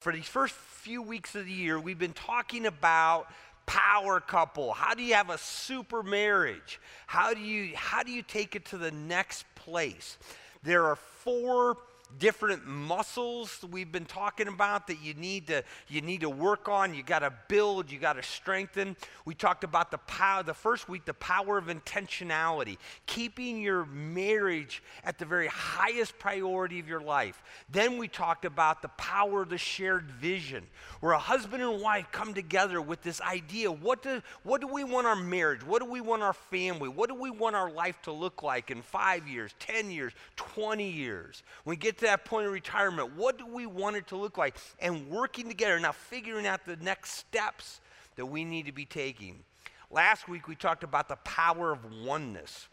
For these first few weeks of the year, we've been talking about power couple. How do you have a super marriage? How do you how do you take it to the next place? There are four different muscles we've been talking about that you need to you need to work on you got to build you got to strengthen. We talked about the power the first week the power of intentionality keeping your marriage at the very highest priority of your life. Then we talked about the power of the shared vision where a husband and wife come together with this idea what do what do we want our marriage? What do we want our family? What do we want our life to look like in 5 years 10 years 20 years? We get to that point of retirement, what do we want it to look like? And working together, now figuring out the next steps that we need to be taking. Last week, we talked about the power of oneness.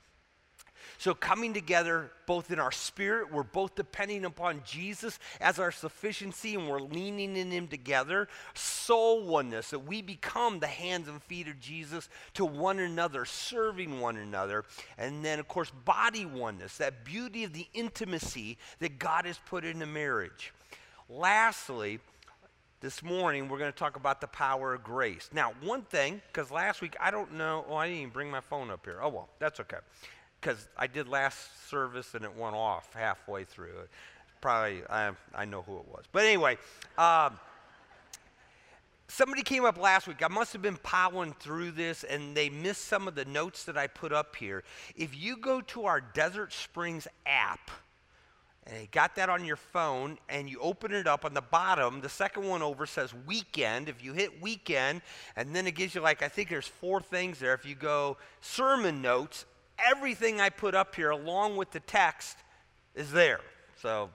So, coming together both in our spirit, we're both depending upon Jesus as our sufficiency and we're leaning in Him together. Soul oneness, that we become the hands and feet of Jesus to one another, serving one another. And then, of course, body oneness, that beauty of the intimacy that God has put into marriage. Lastly, this morning we're going to talk about the power of grace. Now, one thing, because last week I don't know, oh, I didn't even bring my phone up here. Oh, well, that's okay because I did last service and it went off halfway through. Probably, I, I know who it was. But anyway, um, somebody came up last week. I must have been plowing through this and they missed some of the notes that I put up here. If you go to our Desert Springs app, and you got that on your phone and you open it up on the bottom the second one over says weekend if you hit weekend and then it gives you like i think there's four things there if you go sermon notes everything I put up here, along with the text, is there. So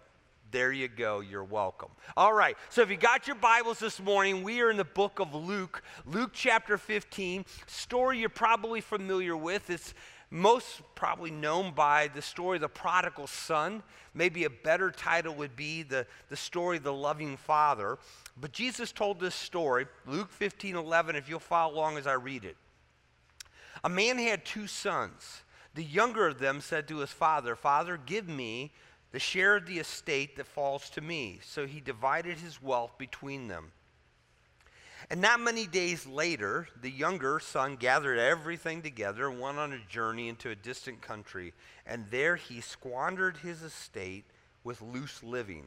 there you go. You're welcome. All right. So if you got your Bibles this morning, we are in the book of Luke, Luke chapter 15. Story you're probably familiar with. It's most probably known by the story of the prodigal son. Maybe a better title would be the, the story of the loving father. But Jesus told this story, Luke 15 11, if you'll follow along as I read it. A man had two sons. The younger of them said to his father, Father, give me the share of the estate that falls to me. So he divided his wealth between them. And not many days later, the younger son gathered everything together and went on a journey into a distant country. And there he squandered his estate with loose living.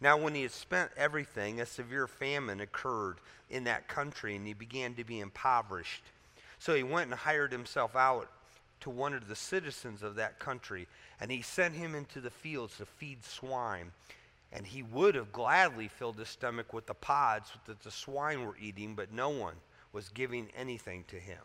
Now, when he had spent everything, a severe famine occurred in that country, and he began to be impoverished. So he went and hired himself out to one of the citizens of that country, and he sent him into the fields to feed swine. And he would have gladly filled his stomach with the pods that the swine were eating, but no one was giving anything to him.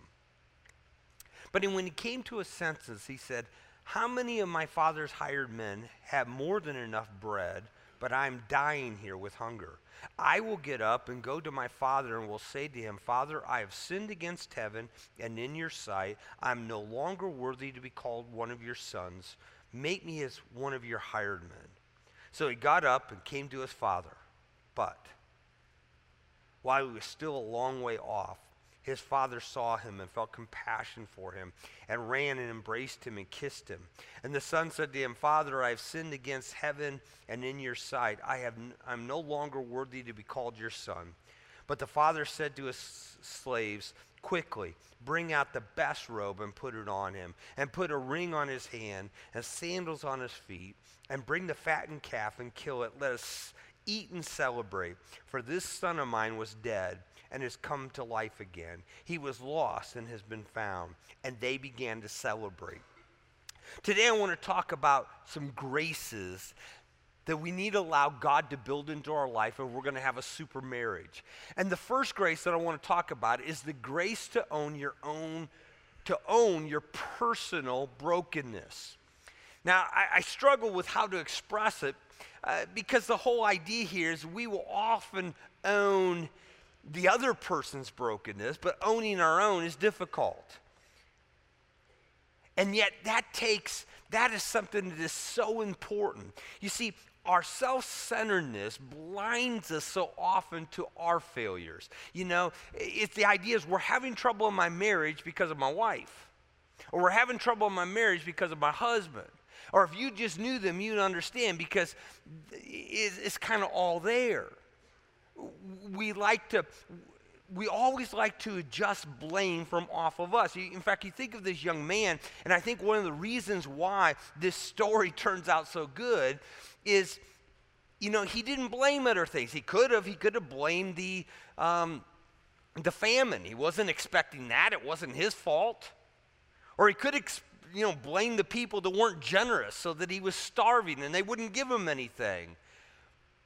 But when he came to his senses, he said, How many of my father's hired men have more than enough bread, but I'm dying here with hunger? I will get up and go to my father and will say to him, Father, I have sinned against heaven and in your sight. I'm no longer worthy to be called one of your sons. Make me as one of your hired men. So he got up and came to his father. But while he was still a long way off, his father saw him and felt compassion for him and ran and embraced him and kissed him. And the son said to him, Father, I have sinned against heaven and in your sight. I have I'm no longer worthy to be called your son. But the father said to his slaves, Quickly, bring out the best robe and put it on him, and put a ring on his hand and sandals on his feet, and bring the fattened calf and kill it. Let us eat and celebrate. For this son of mine was dead and has come to life again. He was lost and has been found. And they began to celebrate. Today, I want to talk about some graces that we need to allow God to build into our life, and we're going to have a super marriage. And the first grace that I want to talk about is the grace to own your own, to own your personal brokenness. Now, I, I struggle with how to express it uh, because the whole idea here is we will often own the other person's brokenness, but owning our own is difficult. And yet, that takes, that is something that is so important. You see, our self centeredness blinds us so often to our failures. You know, it's the idea is we're having trouble in my marriage because of my wife, or we're having trouble in my marriage because of my husband. Or if you just knew them, you'd understand because it's, it's kind of all there. We like to we always like to adjust blame from off of us. In fact, you think of this young man, and I think one of the reasons why this story turns out so good is, you know, he didn't blame other things. He could have. He could have blamed the um, the famine. He wasn't expecting that. It wasn't his fault. Or he could, ex- you know, blame the people that weren't generous so that he was starving and they wouldn't give him anything.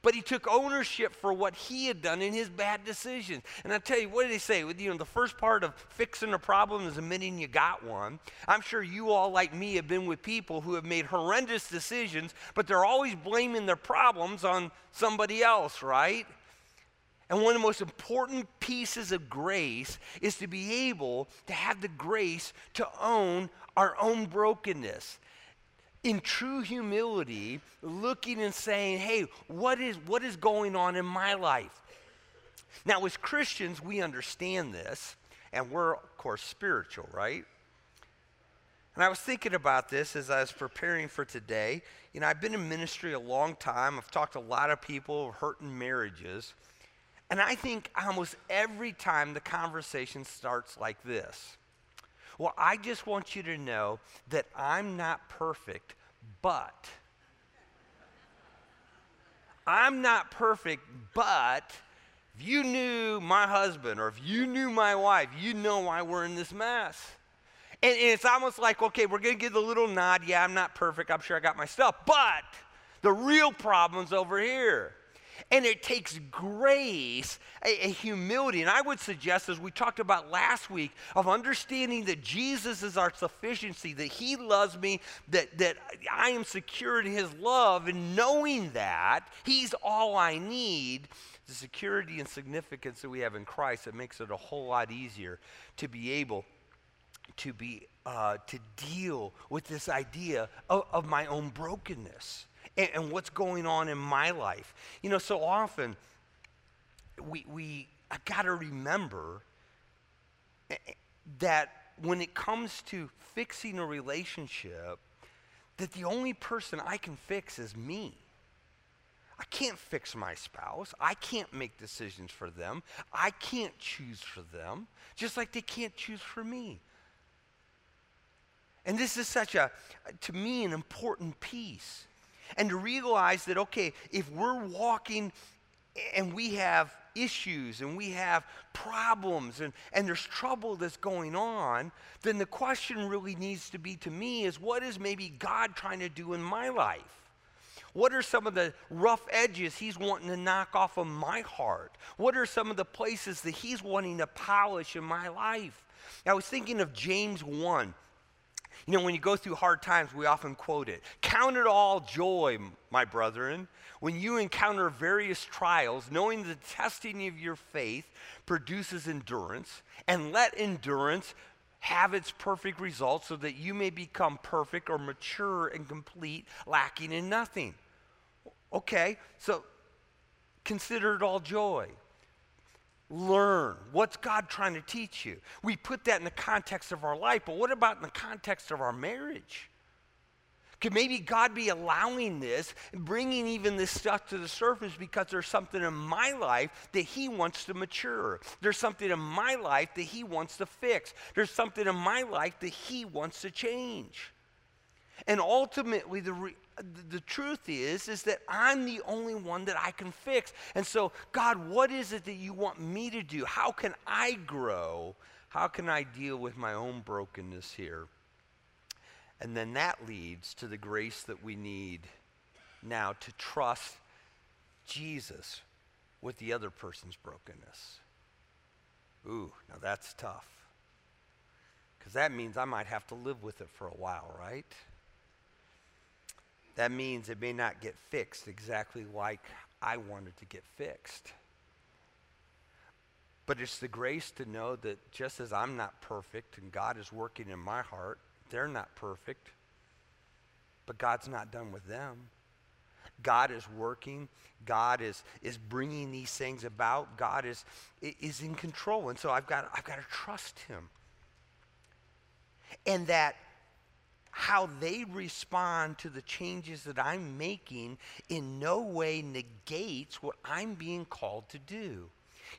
But he took ownership for what he had done in his bad decisions. And I tell you, what did he say? You know, the first part of fixing a problem is admitting you got one. I'm sure you all, like me, have been with people who have made horrendous decisions, but they're always blaming their problems on somebody else, right? And one of the most important pieces of grace is to be able to have the grace to own our own brokenness. In true humility, looking and saying, hey, what is, what is going on in my life? Now, as Christians, we understand this, and we're, of course, spiritual, right? And I was thinking about this as I was preparing for today. You know, I've been in ministry a long time. I've talked to a lot of people hurting marriages. And I think almost every time the conversation starts like this Well, I just want you to know that I'm not perfect, but. I'm not perfect, but if you knew my husband or if you knew my wife, you know why we're in this mess. And, and it's almost like, okay, we're going to give the little nod. Yeah, I'm not perfect. I'm sure I got my stuff. But the real problem's over here. And it takes grace, a, a, humility. And I would suggest, as we talked about last week, of understanding that Jesus is our sufficiency, that He loves me, that, that I am secure in His love, and knowing that He's all I need, the security and significance that we have in Christ, it makes it a whole lot easier to be able to be uh, to deal with this idea of, of my own brokenness and, and what's going on in my life. You know, so often we, we I got to remember eh, eh, that when it comes to fixing a relationship, that the only person I can fix is me. I can't fix my spouse. I can't make decisions for them. I can't choose for them, just like they can't choose for me. And this is such a, to me, an important piece and to realize that, okay, if we're walking and we have issues and we have problems and, and there's trouble that's going on, then the question really needs to be to me is what is maybe God trying to do in my life? What are some of the rough edges he's wanting to knock off of my heart? What are some of the places that he's wanting to polish in my life? I was thinking of James 1. You know, when you go through hard times, we often quote it Count it all joy, my brethren, when you encounter various trials, knowing the testing of your faith produces endurance, and let endurance have its perfect result so that you may become perfect or mature and complete, lacking in nothing. Okay, so consider it all joy learn? What's God trying to teach you? We put that in the context of our life, but what about in the context of our marriage? Could maybe God be allowing this, bringing even this stuff to the surface because there's something in my life that He wants to mature? There's something in my life that He wants to fix. There's something in my life that He wants to change. And ultimately, the, re- the truth is is that i'm the only one that i can fix. And so god what is it that you want me to do? How can i grow? How can i deal with my own brokenness here? And then that leads to the grace that we need now to trust jesus with the other person's brokenness. Ooh now that's tough. Because that means i might have to live with it for a while right that means it may not get fixed exactly like I wanted to get fixed. But it's the grace to know that just as I'm not perfect and God is working in my heart, they're not perfect, but God's not done with them. God is working. God is, is bringing these things about. God is, is in control. And so I've got, I've got to trust him. And that how they respond to the changes that I'm making in no way negates what I'm being called to do.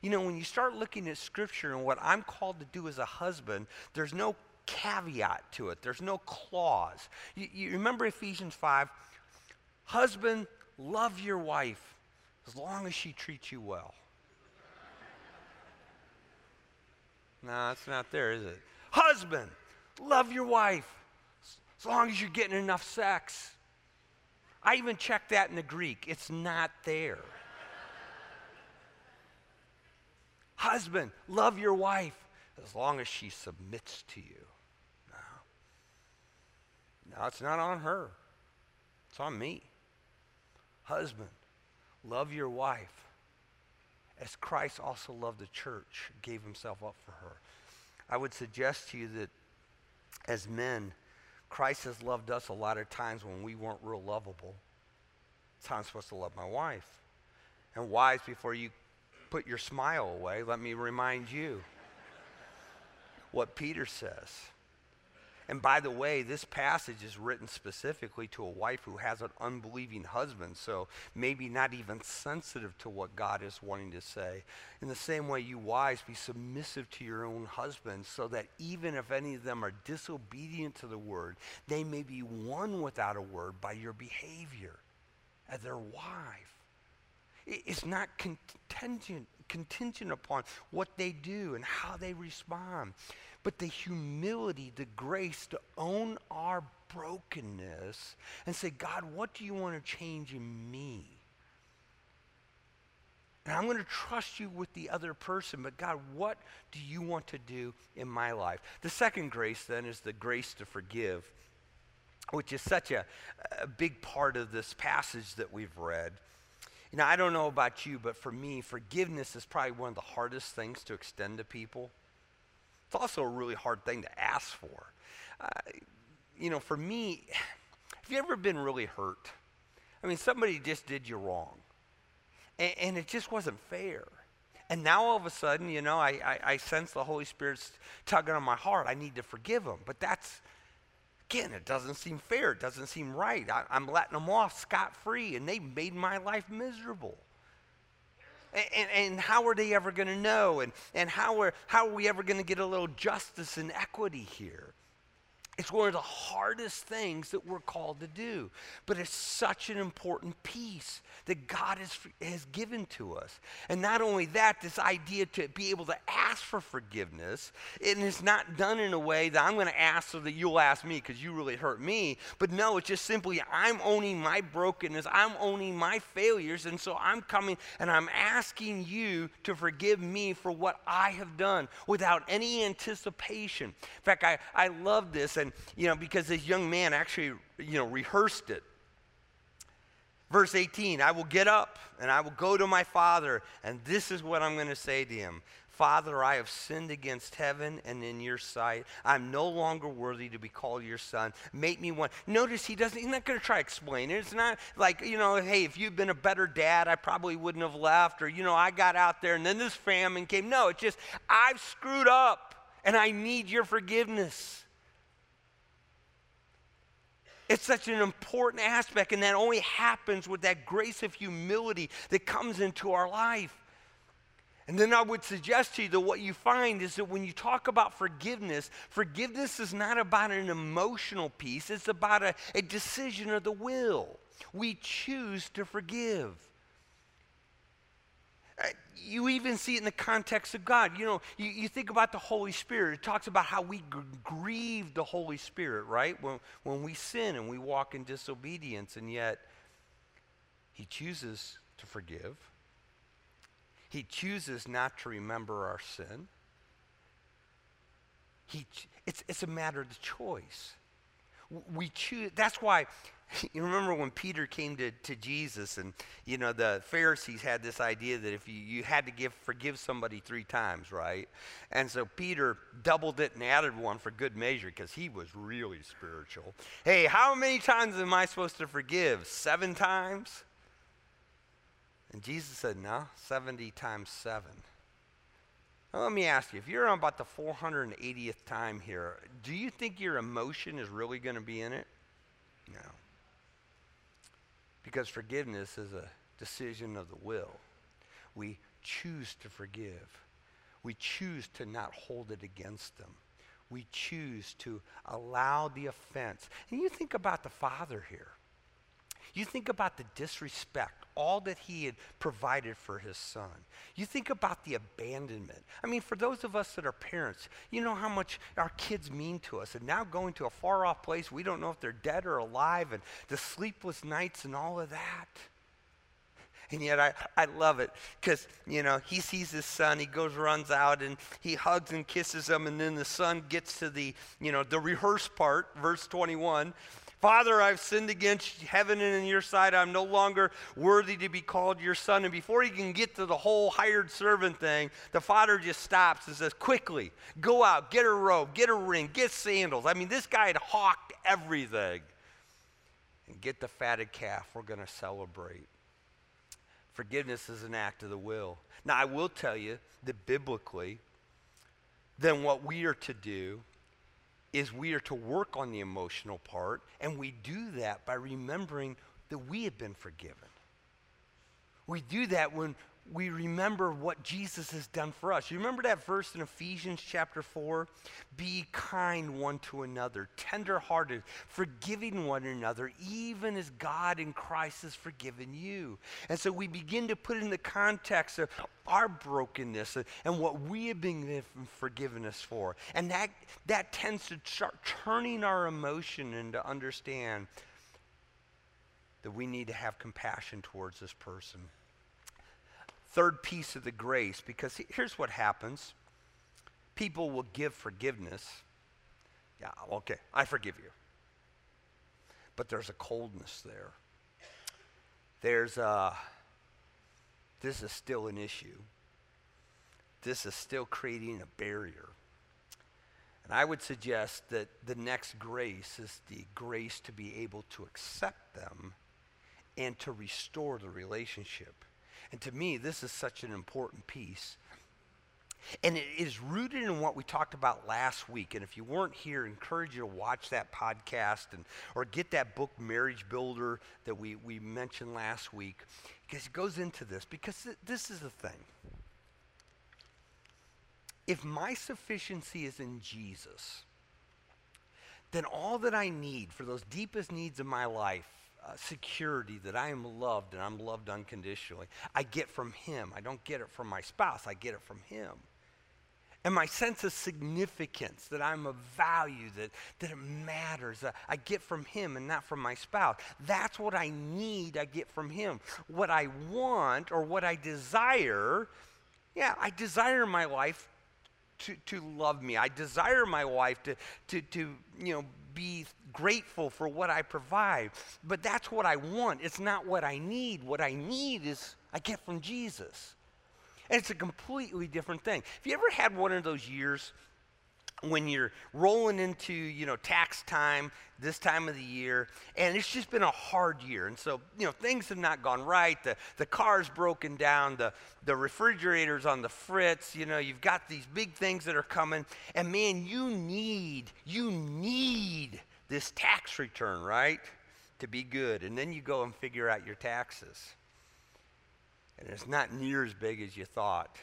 You know, when you start looking at Scripture and what I'm called to do as a husband, there's no caveat to it, there's no clause. You, you remember Ephesians 5? Husband, love your wife as long as she treats you well. no, it's not there, is it? Husband, love your wife as long as you're getting enough sex. I even checked that in the Greek, it's not there. Husband, love your wife as long as she submits to you. No. No, it's not on her, it's on me. Husband, love your wife as Christ also loved the church, gave himself up for her. I would suggest to you that as men, Christ has loved us a lot of times when we weren't real lovable. That's how I'm supposed to love my wife. And wives, before you put your smile away, let me remind you what Peter says. And by the way, this passage is written specifically to a wife who has an unbelieving husband, so maybe not even sensitive to what God is wanting to say. In the same way, you wives, be submissive to your own husbands, so that even if any of them are disobedient to the word, they may be won without a word by your behavior as their wife. It's not contingent, contingent upon what they do and how they respond but the humility, the grace to own our brokenness and say, God, what do you want to change in me? And I'm going to trust you with the other person, but God, what do you want to do in my life? The second grace, then, is the grace to forgive, which is such a, a big part of this passage that we've read. You know, I don't know about you, but for me, forgiveness is probably one of the hardest things to extend to people. It's also a really hard thing to ask for. Uh, you know, for me, have you ever been really hurt? I mean, somebody just did you wrong, and, and it just wasn't fair. And now all of a sudden, you know, I, I, I, sense the Holy Spirit's tugging on my heart. I need to forgive them. But that's, again, it doesn't seem fair. It doesn't seem right. I, I'm letting them off scot free, and they've made my life miserable. And, and, how are they ever going to know? And, and how, are, how are we ever going to get a little justice and equity here? It's one of the hardest things that we're called to do, but it's such an important piece that God has, has given to us. And not only that, this idea to be able to ask for forgiveness, and it's not done in a way that I'm going to ask so that you'll ask me because you really hurt me. But no, it's just simply I'm owning my brokenness, I'm owning my failures, and so I'm coming and I'm asking you to forgive me for what I have done without any anticipation. In fact, I, I love this. And you know, because this young man actually, you know, rehearsed it. Verse 18 I will get up and I will go to my father, and this is what I'm going to say to him Father, I have sinned against heaven and in your sight. I'm no longer worthy to be called your son. Make me one. Notice he doesn't, he's not going to try to explain it. It's not like, you know, hey, if you'd been a better dad, I probably wouldn't have left, or, you know, I got out there and then this famine came. No, it's just, I've screwed up and I need your forgiveness. It's such an important aspect, and that only happens with that grace of humility that comes into our life. And then I would suggest to you that what you find is that when you talk about forgiveness, forgiveness is not about an emotional piece, it's about a, a decision of the will. We choose to forgive. Uh, you even see it in the context of God. You know, you, you think about the Holy Spirit. It talks about how we grieve the Holy Spirit, right? When, when we sin and we walk in disobedience, and yet He chooses to forgive. He chooses not to remember our sin. He, it's, it's a matter of the choice. We choose, that's why You remember when Peter came to, to Jesus, and you know the Pharisees had this idea that if you, you had to give forgive somebody three times, right? And so Peter doubled it and added one for good measure because he was really spiritual. Hey, how many times am I supposed to forgive? Seven times? And Jesus said, No, 70 times seven. Now, let me ask you if you're on about the 480th time here, do you think your emotion is really going to be in it? No. Because forgiveness is a decision of the will. We choose to forgive, we choose to not hold it against them. We choose to allow the offense. And you think about the Father here. You think about the disrespect, all that he had provided for his son. You think about the abandonment. I mean, for those of us that are parents, you know how much our kids mean to us. And now going to a far off place, we don't know if they're dead or alive, and the sleepless nights and all of that. And yet I, I love it because, you know, he sees his son, he goes, runs out, and he hugs and kisses him. And then the son gets to the, you know, the rehearse part, verse 21. Father, I've sinned against heaven and in your sight. I'm no longer worthy to be called your son. And before he can get to the whole hired servant thing, the father just stops and says, Quickly, go out, get a robe, get a ring, get sandals. I mean, this guy had hawked everything. And get the fatted calf. We're going to celebrate. Forgiveness is an act of the will. Now, I will tell you that biblically, then what we are to do is we are to work on the emotional part, and we do that by remembering that we have been forgiven. We do that when we remember what Jesus has done for us. You remember that verse in Ephesians chapter 4? Be kind one to another, tenderhearted, forgiving one another, even as God in Christ has forgiven you. And so we begin to put in the context of our brokenness and what we have been forgiven us for. And that, that tends to start turning our emotion and to understand that we need to have compassion towards this person third piece of the grace because here's what happens people will give forgiveness. Yeah, okay, I forgive you. But there's a coldness there. There's a, this is still an issue. This is still creating a barrier. And I would suggest that the next grace is the grace to be able to accept them and to restore the relationship. And to me, this is such an important piece. And it is rooted in what we talked about last week. And if you weren't here, I encourage you to watch that podcast and or get that book Marriage Builder that we, we mentioned last week. Because it goes into this. Because th- this is the thing. If my sufficiency is in Jesus, then all that I need for those deepest needs of my life uh, security that I am loved and I'm loved unconditionally. I get from Him. I don't get it from my spouse, I get it from Him. And my sense of significance, that I'm of value, that, that it matters, uh, I get from Him and not from my spouse. That's what I need, I get from Him. What I want or what I desire, yeah, I desire my life to, to love me. I desire my wife to, to, to you know, be grateful for what I provide. But that's what I want. It's not what I need. What I need is I get from Jesus. And it's a completely different thing. Have you ever had one of those years when you're rolling into you know tax time this time of the year and it's just been a hard year. And so you know things have not gone right. The, the car's broken down. The, the refrigerator's on the fritz. You know you've got these big things that are coming. And man you need you need this tax return right to be good. And then you go and figure out your taxes. And it's not near as big as you thought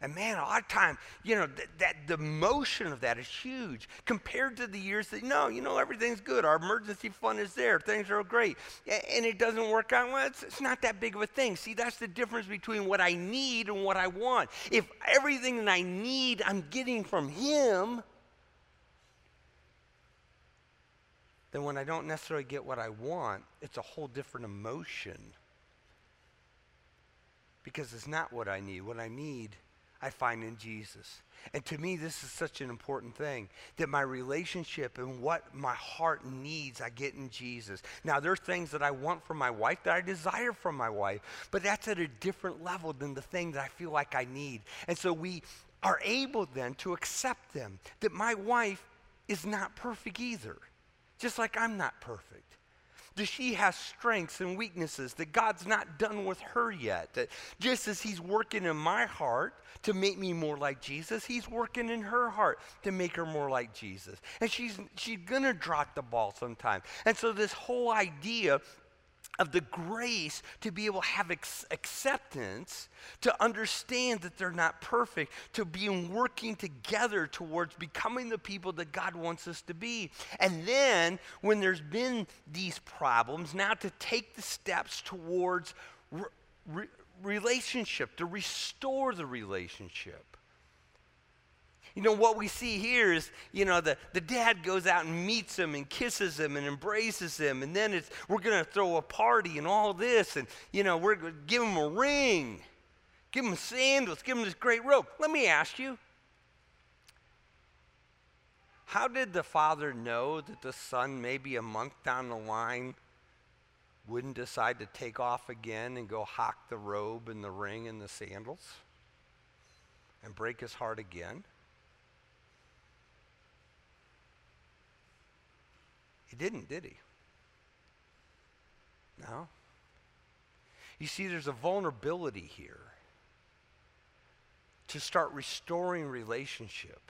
and man, a lot of time, you know, th- that the motion of that is huge compared to the years that, no, you know, everything's good. Our emergency fund is there. Things are great. And it doesn't work out. Well, it's, it's not that big of a thing. See, that's the difference between what I need and what I want. If everything that I need I'm getting from Him, then when I don't necessarily get what I want, it's a whole different emotion. Because it's not what I need. What I need I find in Jesus. And to me, this is such an important thing that my relationship and what my heart needs, I get in Jesus. Now, there are things that I want from my wife that I desire from my wife, but that's at a different level than the thing that I feel like I need. And so we are able then to accept them, that my wife is not perfect either, just like I'm not perfect. That she has strengths and weaknesses, that God's not done with her yet. That just as He's working in my heart to make me more like Jesus, He's working in her heart to make her more like Jesus. And she's, she's going to drop the ball sometime. And so, this whole idea of the grace to be able to have ex- acceptance, to understand that they're not perfect, to be working together towards becoming the people that God wants us to be. And then, when there's been these problems, now to take the steps towards re- re- relationship, to restore the relationship. You know, what we see here is, you know, the, the dad goes out and meets him and kisses him and embraces him. And then it's, we're going to throw a party and all this. And, you know, we're going to give him a ring, give him sandals, give him this great robe. Let me ask you how did the father know that the son, maybe a month down the line, wouldn't decide to take off again and go hock the robe and the ring and the sandals and break his heart again? He didn't, did he? No. You see, there's a vulnerability here to start restoring relationship.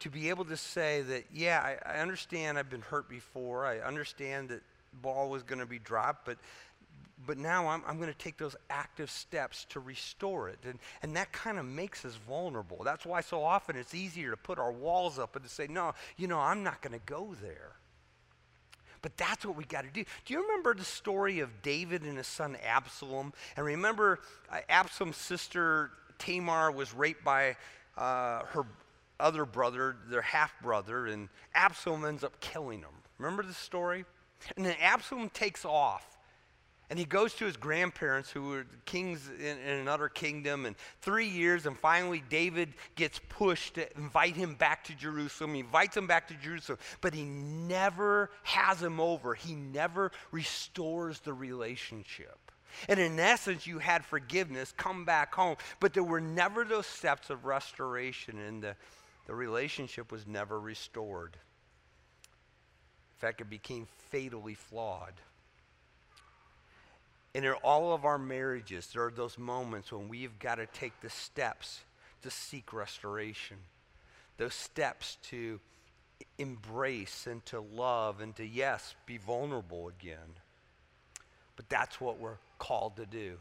To be able to say that, yeah, I, I understand I've been hurt before. I understand that ball was going to be dropped, but but now I'm, I'm going to take those active steps to restore it. And, and that kind of makes us vulnerable. That's why so often it's easier to put our walls up and to say, no, you know, I'm not going to go there. But that's what we got to do. Do you remember the story of David and his son Absalom? And remember, uh, Absalom's sister Tamar was raped by uh, her other brother, their half brother, and Absalom ends up killing him. Remember the story? And then Absalom takes off. And he goes to his grandparents, who were kings in, in, another kingdom, and three years, and finally David gets pushed to invite him back to Jerusalem. He invites him back to Jerusalem, but he never has him over. He never restores the relationship. And in essence, you had forgiveness, come back home, but there were never those steps of restoration, and the, the relationship was never restored. In fact, it became fatally flawed. And in all of our marriages, there are those moments when we've got to take the steps to seek restoration, those steps to embrace and to love and to, yes, be vulnerable again. But that's what we're called to do.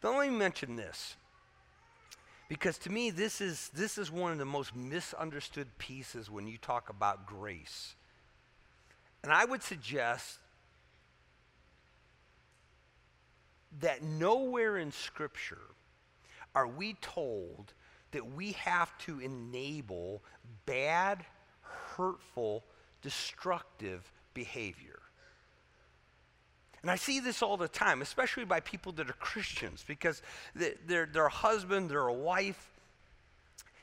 Don't let me mention this. Because to me, this is, this is one of the most misunderstood pieces when you talk about grace. And I would suggest that nowhere in Scripture are we told that we have to enable bad, hurtful, destructive behavior. And I see this all the time, especially by people that are Christians, because they're, a husband, they're a wife,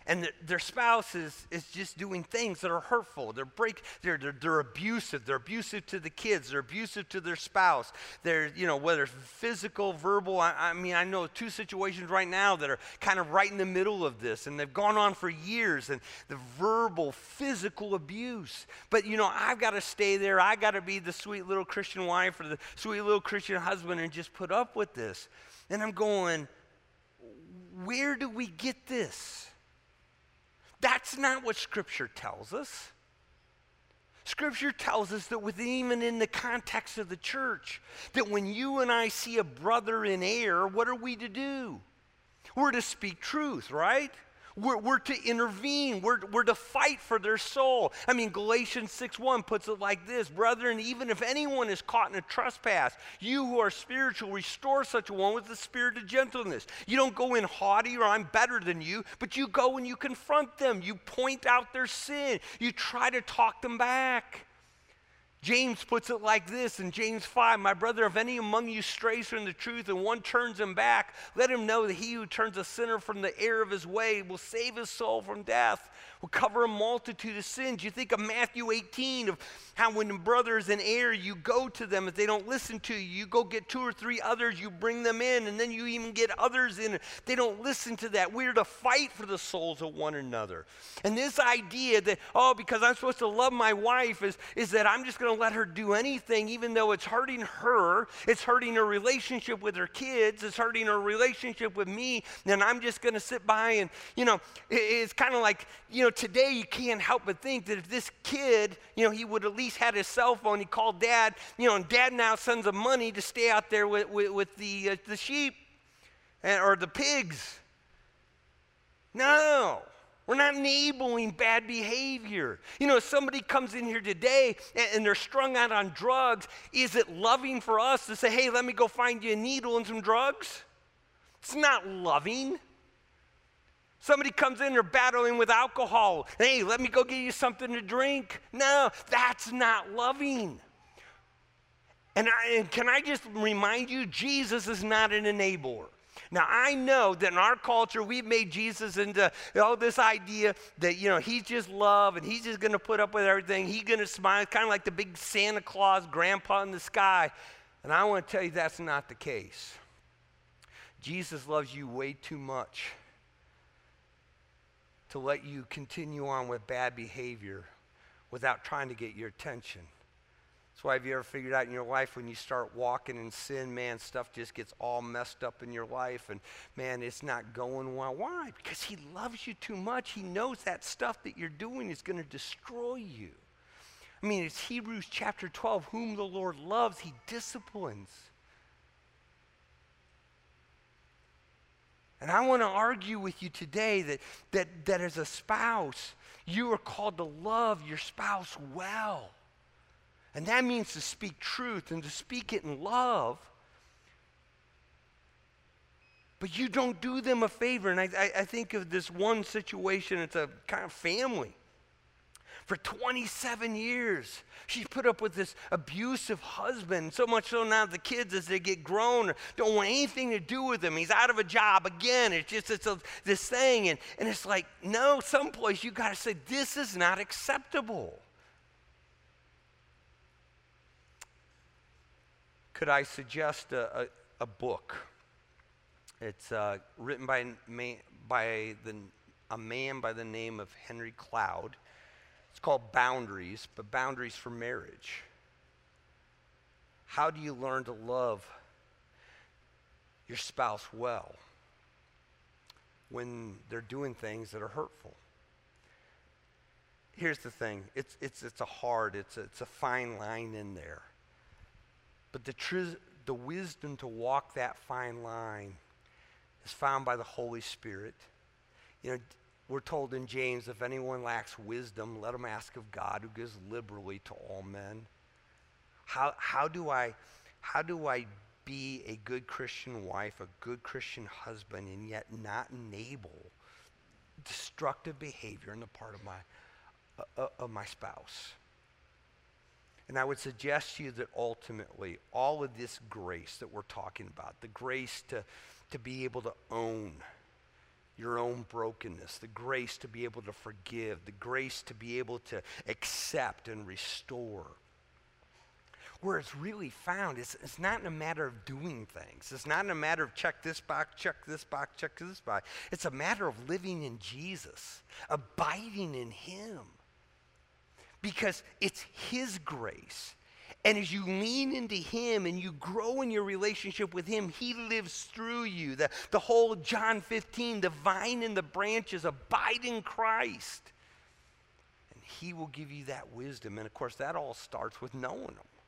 and the, their spouse is, is just doing things that are hurtful. They're, break, they're, they're, they're abusive. They're abusive to the kids. They're abusive to their spouse. They're, you know, whether physical, verbal. I, I mean, I know two situations right now that are kind of right in the middle of this, and they've gone on for years, and the verbal, physical abuse. But, you know, I've got to stay there. i got to be the sweet little Christian wife or the sweet little Christian husband and just put up with this. And I'm going, where do we get this? That's not what Scripture tells us. Scripture tells us that even in the context of the church, that when you and I see a brother in error, what are we to do? We're to speak truth, right? We're, we're to intervene. We're, we're to fight for their soul. I mean, Galatians 6 1 puts it like this Brethren, even if anyone is caught in a trespass, you who are spiritual, restore such a one with the spirit of gentleness. You don't go in haughty or I'm better than you, but you go and you confront them. You point out their sin. You try to talk them back. James puts it like this in James 5 My brother, if any among you strays from the truth and one turns him back, let him know that he who turns a sinner from the error of his way will save his soul from death will cover a multitude of sins. You think of Matthew 18 of how when a brother is in error, you go to them. If they don't listen to you, you go get two or three others, you bring them in, and then you even get others in. They don't listen to that. We're to fight for the souls of one another. And this idea that, oh, because I'm supposed to love my wife is, is that I'm just going going to let her do anything, even though it's hurting her, it's hurting her relationship with her kids, it's hurting her relationship with me, then I'm just going to sit by and, you know, it's kind of like, you know, today you can't help but think that if this kid, you know, he would at least had his cell phone, he called dad, you know, and dad now sends him money to stay out there with, with, with the, uh, the sheep and, or the pigs. No. We're not enabling bad behavior. You know, if somebody comes in here today and, they're strung out on drugs, is it loving for us to say, hey, let me go find you a needle and some drugs? It's not loving. Somebody comes in, they're battling with alcohol. Hey, let me go get you something to drink. No, that's not loving. And, I, and can I just remind you, Jesus is not an enabler. Now, I know that in our culture, we've made Jesus into all this idea that, you know, he's just love and he's just going to put up with everything. He's going to smile, kind of like the big Santa Claus grandpa in the sky. And I want to tell you that's not the case. Jesus loves you way too much to let you continue on with bad behavior without trying to get your attention. That's why have you ever figured out in your life when you start walking in sin, man, stuff just gets all messed up in your life and man, it's not going well. Why? Because he loves you too much. He knows that stuff that you're doing is going to destroy you. I mean, it's Hebrews chapter 12, whom the Lord loves, he disciplines. And I want to argue with you today that, that, that as a spouse, you are called to love your spouse well. And that means to speak truth and to speak it in love. But you don't do them a favor. And I, I, I think of this one situation, it's a kind of family. For 27 years, she's put up with this abusive husband. So much so now the kids, as they get grown, don't want anything to do with him. He's out of a job again. It's just it's a, this thing. And, and it's like, no, someplace you got to say, this is not acceptable. Could I suggest a, a, a book? It's uh, written by, by the, a man by the name of Henry Cloud. It's called Boundaries, but Boundaries for Marriage. How do you learn to love your spouse well when they're doing things that are hurtful? Here's the thing it's, it's, it's a hard, it's a, it's a fine line in there. But the, tr- the wisdom to walk that fine line is found by the Holy Spirit. You know, we're told in James, if anyone lacks wisdom, let him ask of God who gives liberally to all men. How, how, do I, how do I be a good Christian wife, a good Christian husband, and yet not enable destructive behavior on the part of my, uh, uh of my spouse? And I would suggest to you that ultimately, all of this grace that we're talking about, the grace to, to be able to own your own brokenness, the grace to be able to forgive, the grace to be able to accept and restore. Where it's really found, it's, it's not in a matter of doing things. It's not in a matter of check this box, check this box, check this box. It's a matter of living in Jesus, abiding in Him because it's His grace. And as you lean into Him and you grow in your relationship with Him, He lives through you. The, the whole John 15, the vine and the branches abide in Christ. And He will give you that wisdom. And of course, that all starts with knowing Him.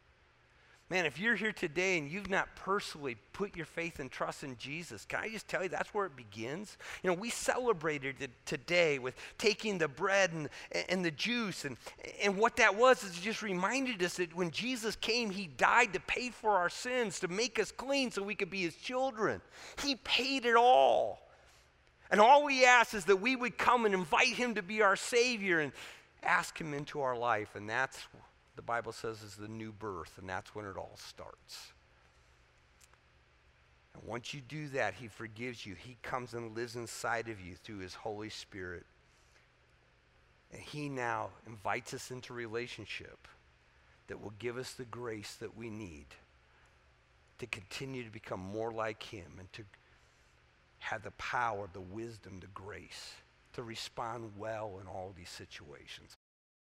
Man, if you're here today and you've not personally put your faith and trust in Jesus, can I just tell you that's where it begins? You know, we celebrated it today with taking the bread and, and the juice. And, and what that was is it just reminded us that when Jesus came, he died to pay for our sins, to make us clean so we could be his children. He paid it all. And all we ask is that we would come and invite him to be our Savior and ask him into our life. And that's the Bible says is the new birth, and that's when it all starts. And once you do that, He forgives you. He comes and lives inside of you through His Holy Spirit. And He now invites us into a relationship that will give us the grace that we need to continue to become more like Him and to have the power, the wisdom, the grace to respond well in all these situations.